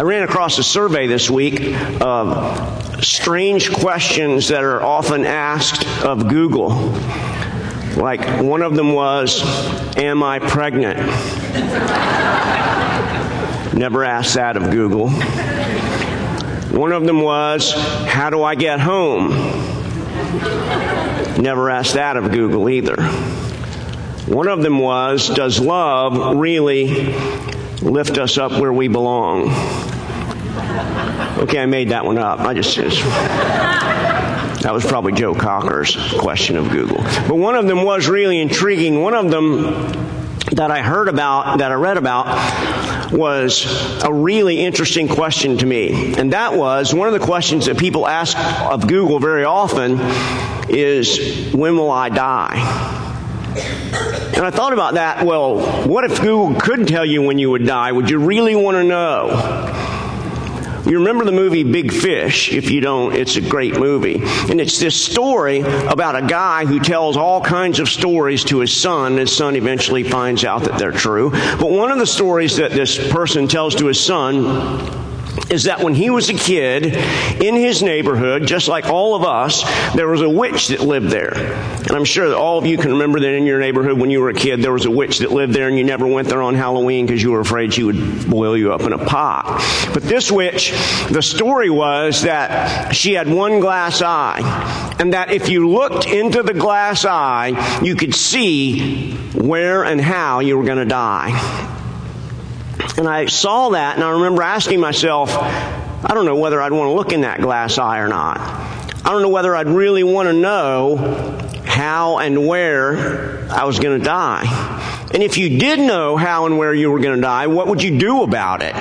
I ran across a survey this week of strange questions that are often asked of Google. Like one of them was, Am I pregnant? Never asked that of Google. One of them was, How do I get home? Never asked that of Google either. One of them was, Does love really lift us up where we belong? Okay, I made that one up. I just. that was probably Joe Cocker's question of Google. But one of them was really intriguing. One of them that I heard about, that I read about, was a really interesting question to me. And that was one of the questions that people ask of Google very often is, when will I die? And I thought about that. Well, what if Google could tell you when you would die? Would you really want to know? You remember the movie Big Fish? If you don't, it's a great movie. And it's this story about a guy who tells all kinds of stories to his son. His son eventually finds out that they're true. But one of the stories that this person tells to his son is that when he was a kid in his neighborhood, just like all of us, there was a witch that lived there. And I'm sure that all of you can remember that in your neighborhood when you were a kid, there was a witch that lived there and you never went there on Halloween because you were afraid she would boil you up in a pot. But this witch, the story was that she had one glass eye. And that if you looked into the glass eye, you could see where and how you were going to die. And I saw that and I remember asking myself, I don't know whether I'd want to look in that glass eye or not. I don't know whether I'd really want to know how and where I was going to die. And if you did know how and where you were going to die, what would you do about it?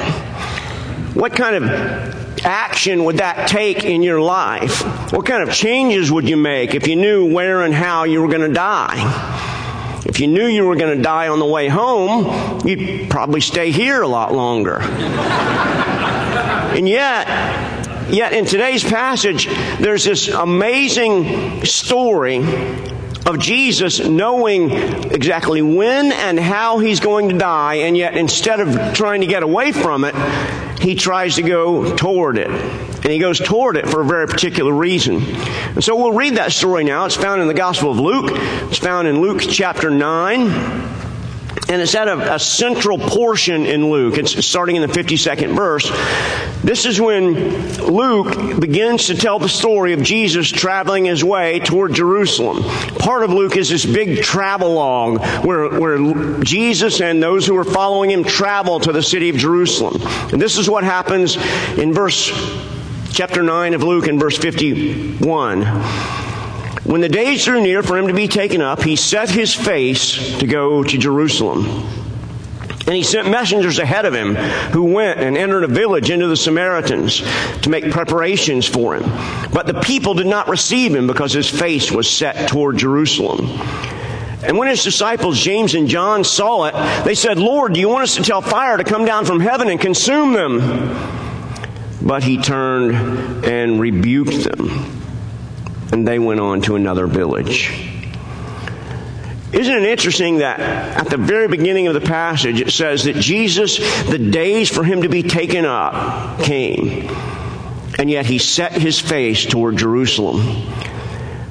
What kind of action would that take in your life? What kind of changes would you make if you knew where and how you were going to die? If you knew you were going to die on the way home, you'd probably stay here a lot longer. and yet, yet in today's passage, there's this amazing story of Jesus knowing exactly when and how he's going to die, and yet instead of trying to get away from it, he tries to go toward it. And he goes toward it for a very particular reason. And so we'll read that story now. It's found in the Gospel of Luke. It's found in Luke chapter 9 and it's at a, a, central portion in Luke. It's starting in the 52nd verse. This is when Luke begins to tell the story of Jesus traveling his way toward Jerusalem. Part of Luke is this big travelogue where, where Jesus and those who are following him travel to the city of Jerusalem. And this is what happens in verse chapter 9 of Luke and verse 51. When the days drew near for him to be taken up, he set his face to go to Jerusalem. And he sent messengers ahead of him who went and entered a village into the Samaritans to make preparations for him. But the people did not receive him because his face was set toward Jerusalem. And when his disciples, James and John, saw it, they said, Lord, do you want us to tell fire to come down from heaven and consume them? But he turned and rebuked them and they went on to another village. Isn't it interesting that at the very beginning of the passage it says that Jesus, the days for him to be taken up came, and yet he set his face toward Jerusalem.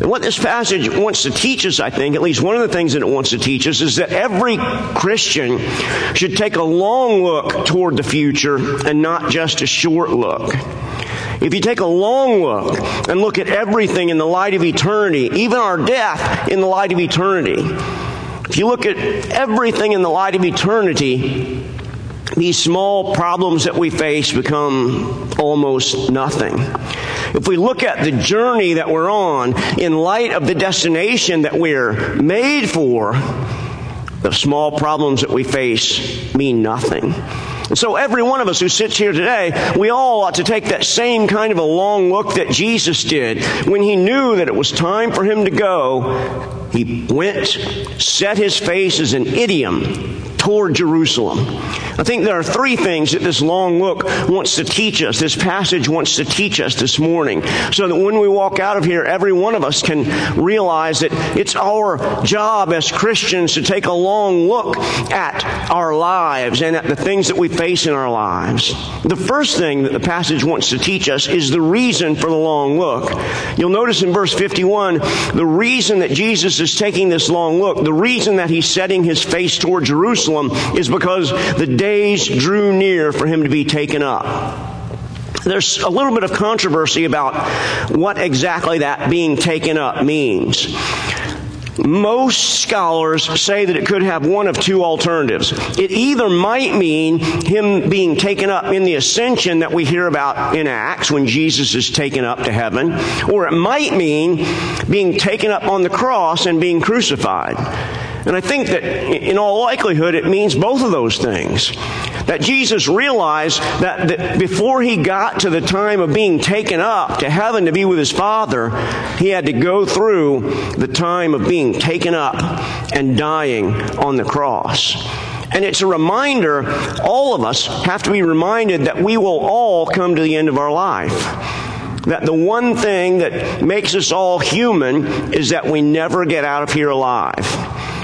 And what this passage wants to teach us, I think, at least one of the things that it wants to teach us, is that every Christian should take a long look toward the future and not just a short look. If you take a long look and look at everything in the light of eternity, even our death in the light of eternity, if you look at everything in the light of eternity, these small problems that we face become almost nothing. If we look at the journey that we're on in light of the destination that we're made for, the small problems that we face mean nothing. And so every one of us who sits here today, we all ought to take that same kind of a long look that Jesus did. When he knew that it was time for him to go, he went, set his face as an idiom toward Jerusalem. I think there are three things that this long look wants to teach us, this passage wants to teach us this morning, so that when we walk out of here, every one of us can realize that it's our job as Christians to take a long look at our lives and at the things that we face in our lives. The first thing that the passage wants to teach us is the reason for the long look. You'll notice in verse 51, the reason that Jesus is taking this long look, the reason that he's setting his face toward Jerusalem is because the days drew near for him to be taken up. There's a little bit of controversy about what exactly that being taken up means. Most scholars say that it could have one of two alternatives. It either might mean him being taken up in the ascension that we hear about in Acts when Jesus is taken up to heaven, or it might mean being taken up on the cross and being crucified. And I think that in all likelihood it means both of those things. That Jesus realized that before he got to the time of being taken up to heaven to be with his Father, he had to go through the time of being taken up and dying on the cross. And it's a reminder, all of us have to be reminded that we will all come to the end of our life that the one thing that makes us all human is that we never get out of here alive.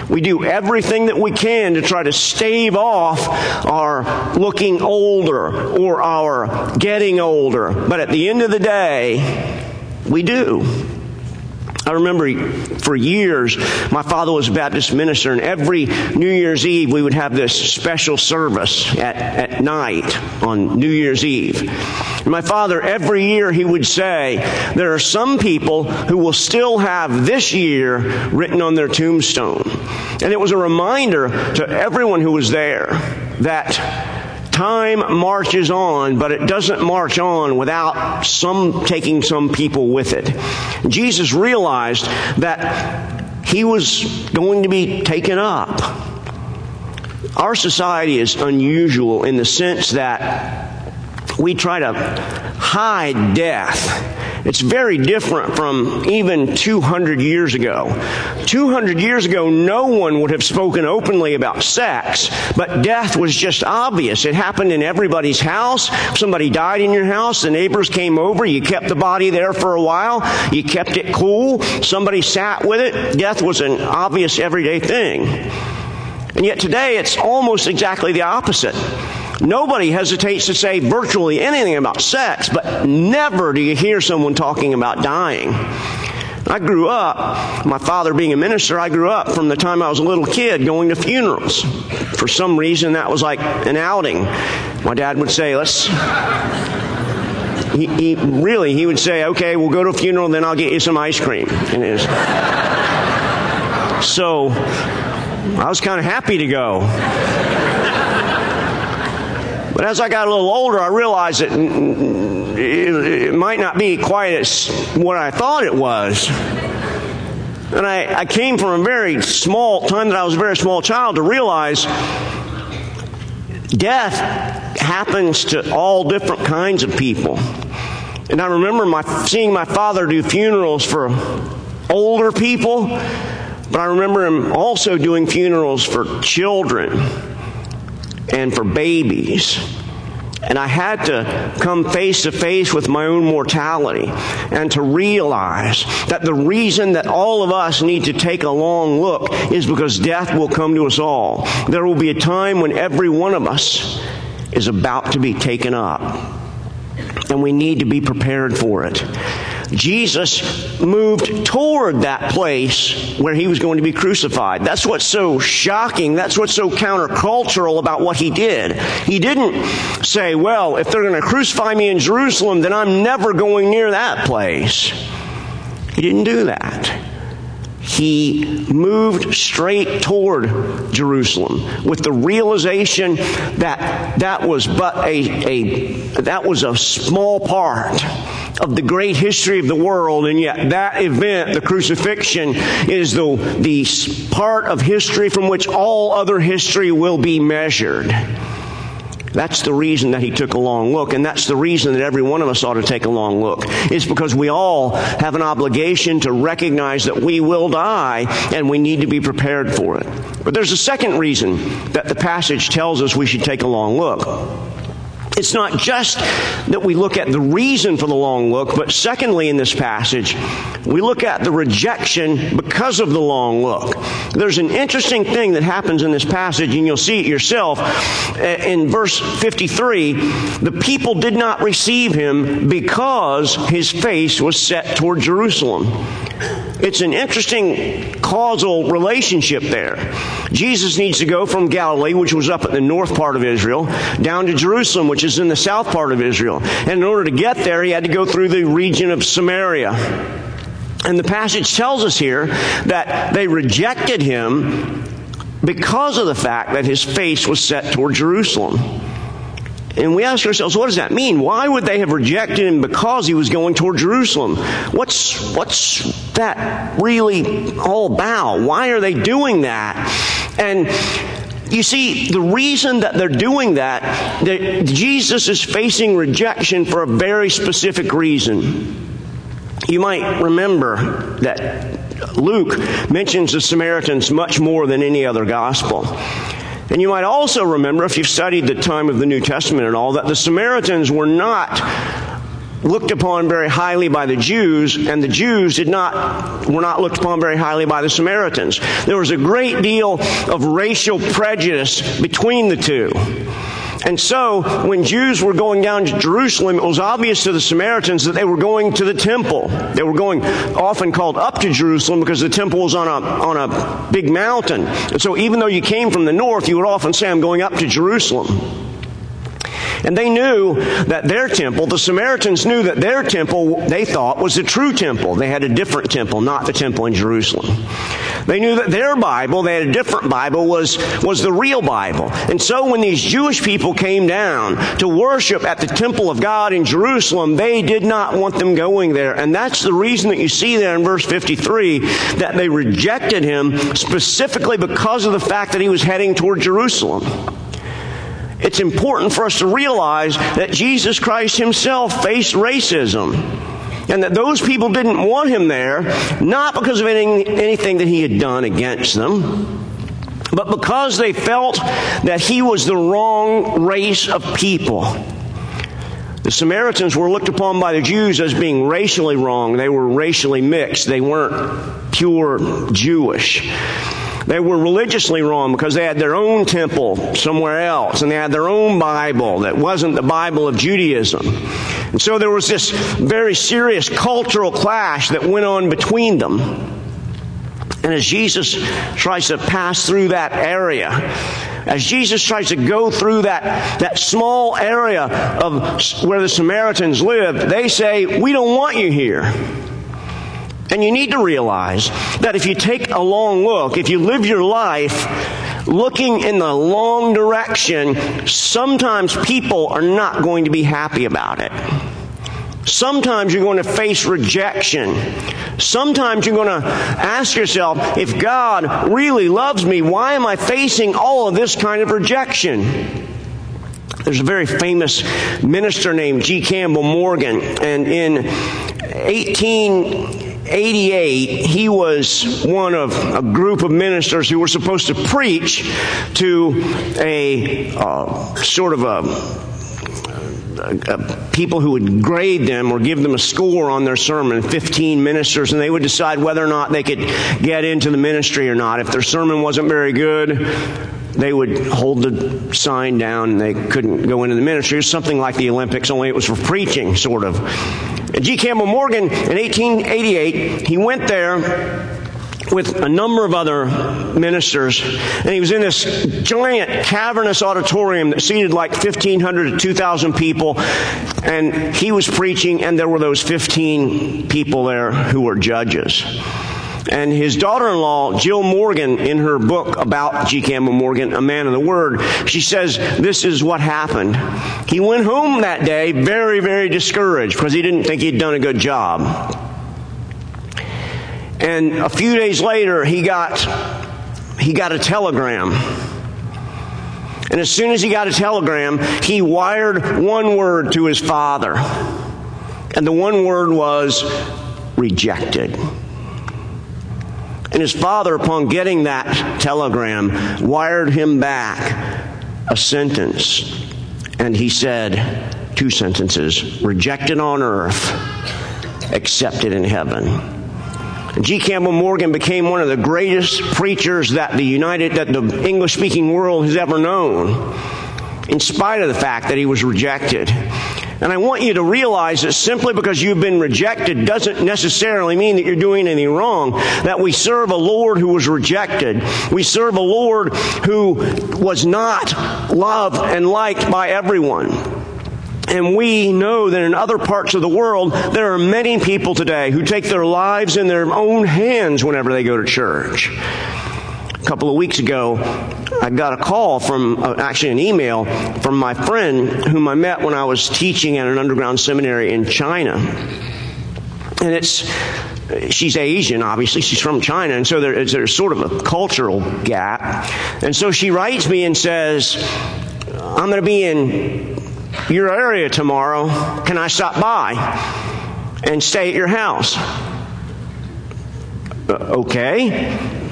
We do everything that we can to try to stave off our looking older or our getting older. But at the end of the day, we do. I remember for years, my father was a Baptist minister, and every New Year's Eve we would have this special service at, at night on New Year's Eve. And my father, every year, he would say, There are some people who will still have this year written on their tombstone. And it was a reminder to everyone who was there that Time marches on, but it doesn't march on without some taking some people with it. Jesus realized that he was going to be taken up. Our society is unusual in the sense that we try to hide death it's very different from even 200 years ago. 200 years ago, no one would have spoken openly about sex, but death was just obvious. It happened in everybody's house. Somebody died in your house, the neighbors came over, you kept the body there for a while, you kept it cool, somebody sat with it. Death was an obvious everyday thing. And yet today, it's almost exactly the opposite. Nobody hesitates to say virtually anything about sex, but never do you hear someone talking about dying. I grew up, my father being a minister, I grew up from the time I was a little kid going to funerals. For some reason, that was like an outing. My dad would say, let's. He, he really, he would say, okay, we'll go to a funeral, then I'll get you some ice cream. And so, I was kind of happy to go. But as I got a little older, I realized that it, might not be quite as what I thought it was. And I, I came from a very small time that I was a very small child to realize death happens to all different kinds of people. And I remember my, seeing my father do funerals for older people, but I remember him also doing funerals for children and for babies. And I had to come face to face with my own mortality and to realize that the reason that all of us need to take a long look is because death will come to us all. There will be a time when every one of us is about to be taken up. And we need to be prepared for it. Jesus moved toward that place where he was going to be crucified. That's what's so shocking. That's what's so countercultural about what he did. He didn't say, well, if they're going to crucify me in Jerusalem, then I'm never going near that place. He didn't do that he moved straight toward Jerusalem with the realization that that was but a, a that was a small part of the great history of the world, and yet that event, the crucifixion, is the, the part of history from which all other history will be measured. That's the reason that he took a long look, and that's the reason that every one of us ought to take a long look. It's because we all have an obligation to recognize that we will die and we need to be prepared for it. But there's a second reason that the passage tells us we should take a long look. It's not just that we look at the reason for the long look, but secondly, in this passage, we look at the rejection because of the long look. There's an interesting thing that happens in this passage, and you'll see it yourself. In verse 53, the people did not receive him because his face was set toward Jerusalem. It's an interesting causal relationship there. Jesus needs to go from Galilee, which was up at the north part of Israel, down to Jerusalem, which is in the south part of Israel. And in order to get there, he had to go through the region of Samaria. And the passage tells us here that they rejected him because of the fact that his face was set toward Jerusalem. And we ask ourselves, what does that mean? Why would they have rejected him because he was going toward Jerusalem? What's, what's that really all about? Why are they doing that? And you see, the reason that they're doing that, that Jesus is facing rejection for a very specific reason. You might remember that Luke mentions the Samaritans much more than any other gospel. And you might also remember, if you've studied the time of the New Testament and all, that the Samaritans were not looked upon very highly by the Jews, and the Jews did not, were not looked upon very highly by the Samaritans. There was a great deal of racial prejudice between the two. And so, when Jews were going down to Jerusalem, it was obvious to the Samaritans that they were going to the temple. They were going, often called up to Jerusalem because the temple was on a, on a big mountain. And so, even though you came from the north, you would often say, I'm going up to Jerusalem. And they knew that their temple, the Samaritans knew that their temple, they thought, was the true temple. They had a different temple, not the temple in Jerusalem. They knew that their Bible, they had a different Bible, was, was the real Bible. And so when these Jewish people came down to worship at the temple of God in Jerusalem, they did not want them going there. And that's the reason that you see there in verse 53 that they rejected him specifically because of the fact that he was heading toward Jerusalem it's important for us to realize that Jesus Christ himself faced racism. And that those people didn't want him there, not because of any, anything that he had done against them, but because they felt that he was the wrong race of people. The Samaritans were looked upon by the Jews as being racially wrong. They were racially mixed. They weren't pure Jewish. They were religiously wrong because they had their own temple somewhere else and they had their own Bible that wasn't the Bible of Judaism. And so there was this very serious cultural clash that went on between them. And as Jesus tries to pass through that area, as Jesus tries to go through that, that small area of where the Samaritans lived, they say, We don't want you here. And you need to realize that if you take a long look, if you live your life looking in the long direction, sometimes people are not going to be happy about it. Sometimes you're going to face rejection. Sometimes you're going to ask yourself, if God really loves me, why am I facing all of this kind of rejection? There's a very famous minister named G. Campbell Morgan, and in 18 88, he was one of a group of ministers who were supposed to preach to a uh, sort of a people who would grade them or give them a score on their sermon, 15 ministers, and they would decide whether or not they could get into the ministry or not. If their sermon wasn't very good, they would hold the sign down and they couldn't go into the ministry. It was something like the Olympics, only it was for preaching, sort of. G. Campbell Morgan in 1888, he went there with a number of other ministers, and he was in this giant cavernous auditorium that seated like 1,500 to 2,000 people, and he was preaching, and there were those 15 people there who were judges. And his daughter-in-law, Jill Morgan, in her book about G. Campbell Morgan, A Man of the Word, she says this is what happened. He went home that day very, very discouraged because he didn't think he'd done a good job. And a few days later, he got, he got a telegram. And as soon as he got a telegram, he wired one word to his father. And the one word was rejected. And his father, upon getting that telegram, wired him back a sentence. And he said two sentences rejected on earth, accepted in heaven. G. Campbell Morgan became one of the greatest preachers that the United, that the English speaking world has ever known, in spite of the fact that he was rejected. And I want you to realize that simply because you've been rejected doesn't necessarily mean that you're doing anything wrong. That we serve a Lord who was rejected. We serve a Lord who was not loved and liked by everyone. And we know that in other parts of the world, there are many people today who take their lives in their own hands whenever they go to church. A couple of weeks ago, I got a call from, uh, actually an email from my friend whom I met when I was teaching at an underground seminary in China. And it's, she's Asian, obviously. She's from China. And so there, there's sort of a cultural gap. And so she writes me and says, I'm going to be in your area tomorrow. Can I stop by and stay at your house? Uh, okay.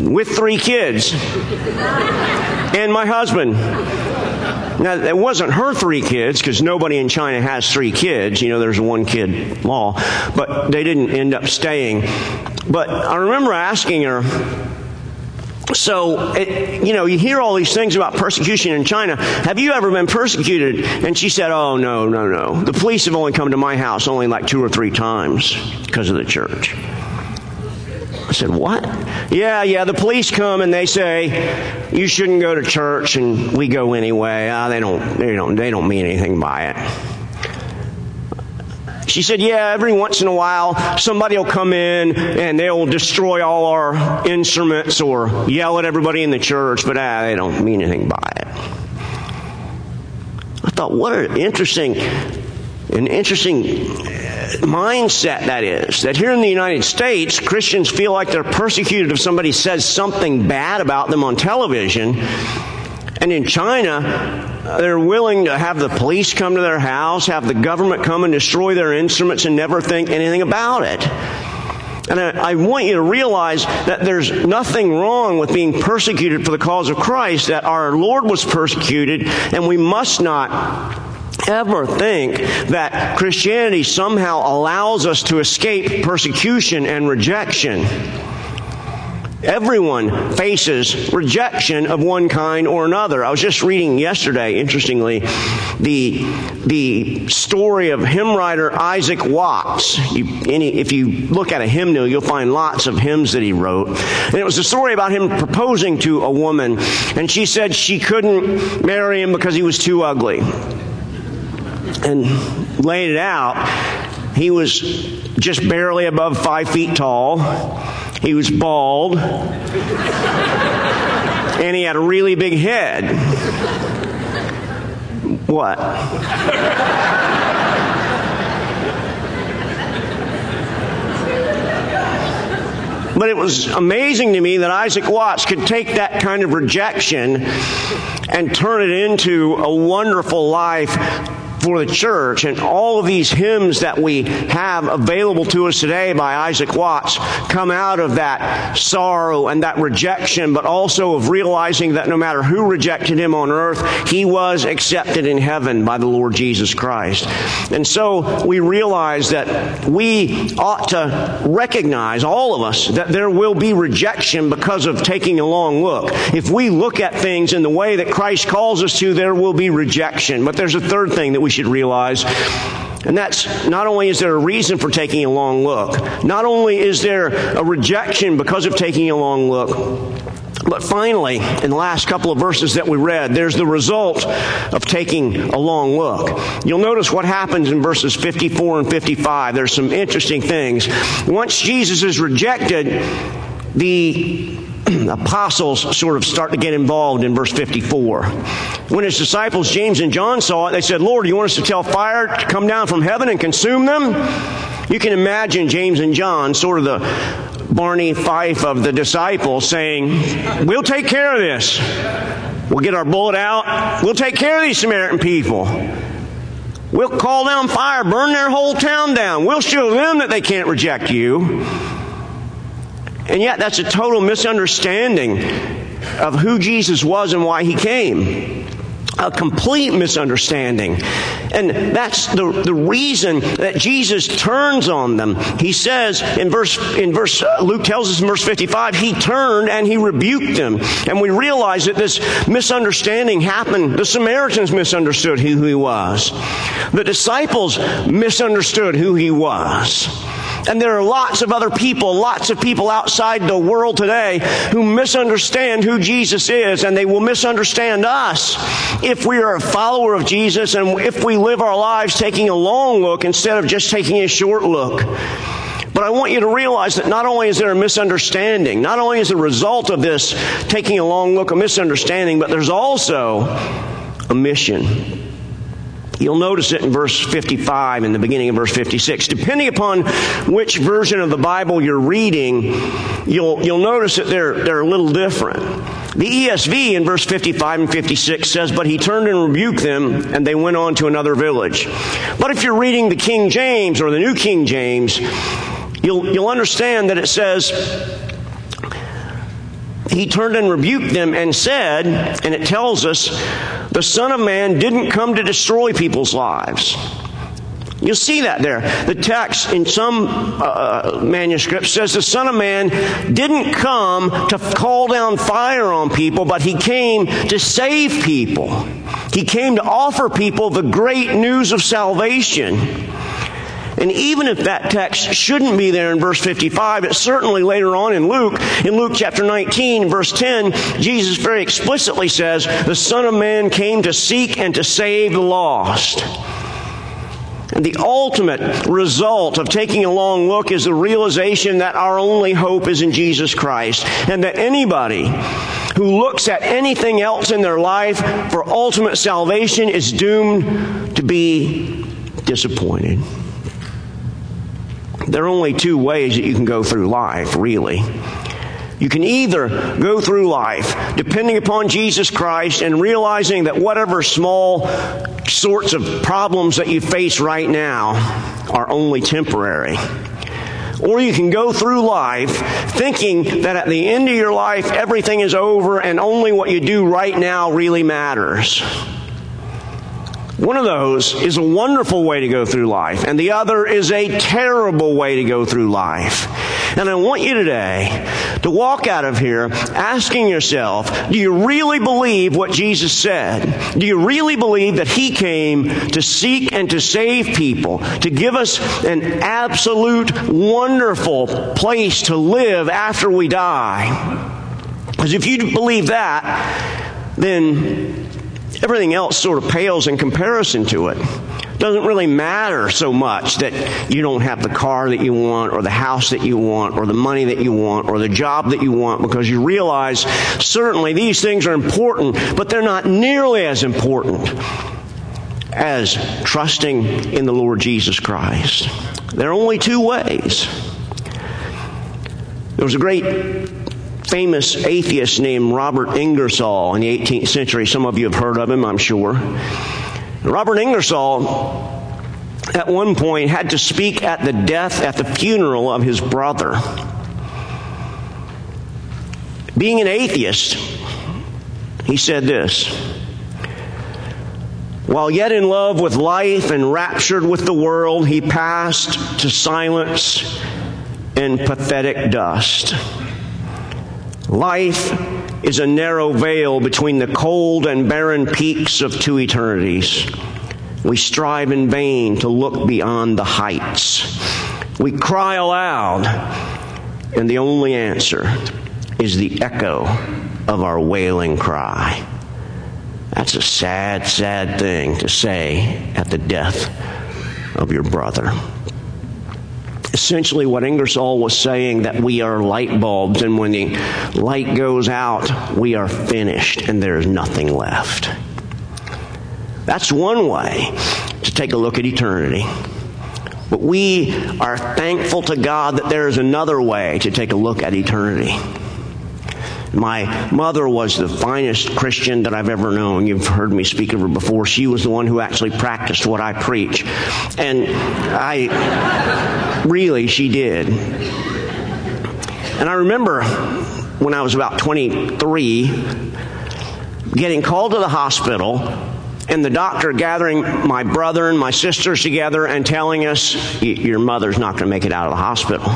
With three kids and my husband. Now, it wasn't her three kids because nobody in China has three kids. You know, there's a one kid law, but they didn't end up staying. But I remember asking her, so, it, you know, you hear all these things about persecution in China. Have you ever been persecuted? And she said, Oh, no, no, no. The police have only come to my house only like two or three times because of the church. I said, What? Yeah, yeah, the police come and they say, You shouldn't go to church, and we go anyway. Ah, they, don't, they, don't, they don't mean anything by it. She said, Yeah, every once in a while, somebody will come in and they'll destroy all our instruments or yell at everybody in the church, but ah, they don't mean anything by it. I thought, what an interesting, an interesting mindset that is. That here in the United States, Christians feel like they're persecuted if somebody says something bad about them on television. And in China, they're willing to have the police come to their house, have the government come and destroy their instruments and never think anything about it. And I, I, want you to realize that there's nothing wrong with being persecuted for the cause of Christ, that our Lord was persecuted, and we must not ever think that Christianity somehow allows us to escape persecution and rejection. Everyone faces rejection of one kind or another. I was just reading yesterday, interestingly, the, the story of hymn writer Isaac Watts. You, any, if you look at a hymnal, you'll find lots of hymns that he wrote. And it was a story about him proposing to a woman, and she said she couldn't marry him because he was too ugly. And laid it out, he was just barely above five feet tall he was bald. and he had a really big head. What? But it was amazing to me that Isaac Watts could take that kind of rejection and turn it into a wonderful life for the church. And all of these hymns that we have available to us today by Isaac Watts come out of that sorrow and that rejection, but also of realizing that no matter who rejected him on earth, he was accepted in heaven by the Lord Jesus Christ. And so we realize that we ought to recognize, all of us, that there will be rejection because of taking a long look. If we look at things in the way that Christ calls us to, there will be rejection. But there's a third thing that we should realize. And that's not only is there a reason for taking a long look, not only is there a rejection because of taking a long look, but finally, in the last couple of verses that we read, there's the result of taking a long look. You'll notice what happens in verses 54 and 55. There's some interesting things. Once Jesus is rejected, the apostles sort of start to get involved in verse 54. When his disciples, James and John, saw it, they said, Lord, you want us to tell fire to come down from heaven and consume them? You can imagine James and John, sort of the Barney Fife of the disciples, saying, We'll take care of this. We'll get our bullet out. We'll take care of these Samaritan people. We'll call down fire, burn their whole town down. We'll show them that they can't reject you. And yet, that's a total misunderstanding of who Jesus was and why he came. A complete misunderstanding. And that's the, the reason that Jesus turns on them. He says in verse, in verse, uh, Luke tells us in verse 55, he turned and he rebuked them. And we realize that this misunderstanding happened. The Samaritans misunderstood who he was. The disciples misunderstood who he was. And there are lots of other people, lots of people outside the world today who misunderstand who Jesus is, and they will misunderstand us if we are a follower of Jesus and if we live our lives taking a long look instead of just taking a short look. But I want you to realize that not only is there a misunderstanding, not only is the result of this taking a long look a misunderstanding, but there's also a mission. You'll notice it in verse 55 and the beginning of verse 56. Depending upon which version of the Bible you're reading, you'll, you'll notice that they're, they're a little different. The ESV in verse 55 and 56 says, But he turned and rebuked them, and they went on to another village. But if you're reading the King James or the New King James, you'll, you'll understand that it says, he turned and rebuked them and said, and it tells us, the Son of Man didn't come to destroy people's lives. You'll see that there. The text in some uh, manuscripts says the Son of Man didn't come to call down fire on people, but he came to save people. He came to offer people the great news of salvation. And even if that text shouldn't be there in verse 55, it's certainly later on in Luke, in Luke chapter 19, verse 10, Jesus very explicitly says, The Son of Man came to seek and to save the lost. And the ultimate result of taking a long look is the realization that our only hope is in Jesus Christ. And that anybody who looks at anything else in their life for ultimate salvation is doomed to be disappointed. There are only two ways that you can go through life, really. You can either go through life depending upon Jesus Christ and realizing that whatever small sorts of problems that you face right now are only temporary. Or you can go through life thinking that at the end of your life everything is over and only what you do right now really matters. One of those is a wonderful way to go through life, and the other is a terrible way to go through life. And I want you today to walk out of here asking yourself, do you really believe what Jesus said? Do you really believe that He came to seek and to save people, to give us an absolute wonderful place to live after we die? Because if you believe that, then Everything else sort of pales in comparison to it. Doesn't really matter so much that you don't have the car that you want, or the house that you want, or the money that you want, or the job that you want, because you realize certainly these things are important, but they're not nearly as important as trusting in the Lord Jesus Christ. There are only two ways. There was a great famous atheist named Robert Ingersoll in the 18th century. Some of you have heard of him, I'm sure. Robert Ingersoll, at one point, had to speak at the death, at the funeral of his brother. Being an atheist, he said this While yet in love with life and raptured with the world, he passed to silence and pathetic dust. Life is a narrow veil between the cold and barren peaks of two eternities. We strive in vain to look beyond the heights. We cry aloud, and the only answer is the echo of our wailing cry. That's a sad, sad thing to say at the death of your brother essentially what Ingersoll was saying that we are light bulbs, and when the light goes out, we are finished and there is nothing left. That's one way to take a look at eternity. But we are thankful to God that there is another way to take a look at eternity. My mother was the finest Christian that I've ever known. You've heard me speak of her before. She was the one who actually practiced what I preach. And I, really, she did. And I remember when I was about 23, getting called to the hospital and the doctor gathering my brother and my sisters together and telling us, Your mother's not going to make it out of the hospital.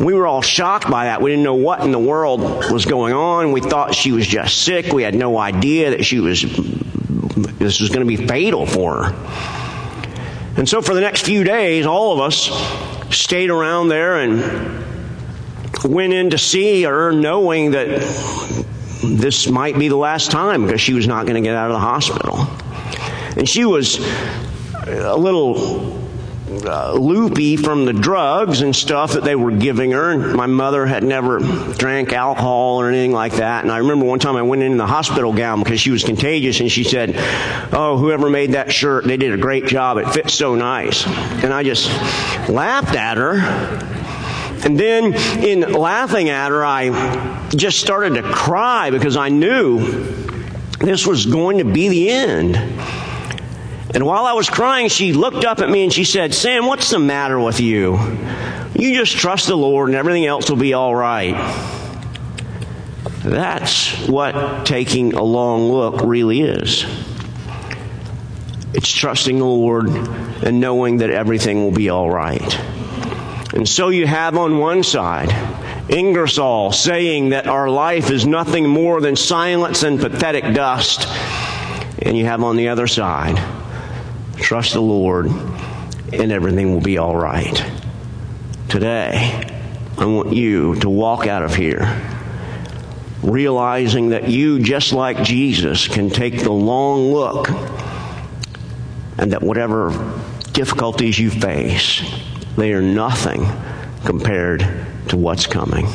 We were all shocked by that. We didn't know what in the world was going on. We thought she was just sick. We had no idea that she was, this was going to be fatal for her. And so for the next few days, all of us stayed around there and went in to see her knowing that this might be the last time because she was not going to get out of the hospital. And she was a little Uh, loopy from the drugs and stuff that they were giving her. And my mother had never drank alcohol or anything like that. And I remember one time I went in the hospital gown because she was contagious, and she said, "Oh, whoever made that shirt, they did a great job. It fits so nice." And I just laughed at her. And then, in laughing at her, I just started to cry because I knew this was going to be the end. And while I was crying, she looked up at me and she said, Sam, what's the matter with you? You just trust the Lord and everything else will be all right. That's what taking a long look really is. It's trusting the Lord and knowing that everything will be all right. And so you have on one side Ingersoll saying that our life is nothing more than silence and pathetic dust. And you have on the other side Trust the Lord, and everything will be all right. Today, I want you to walk out of here realizing that you, just like Jesus, can take the long look and that whatever difficulties you face, they are nothing compared to what's coming.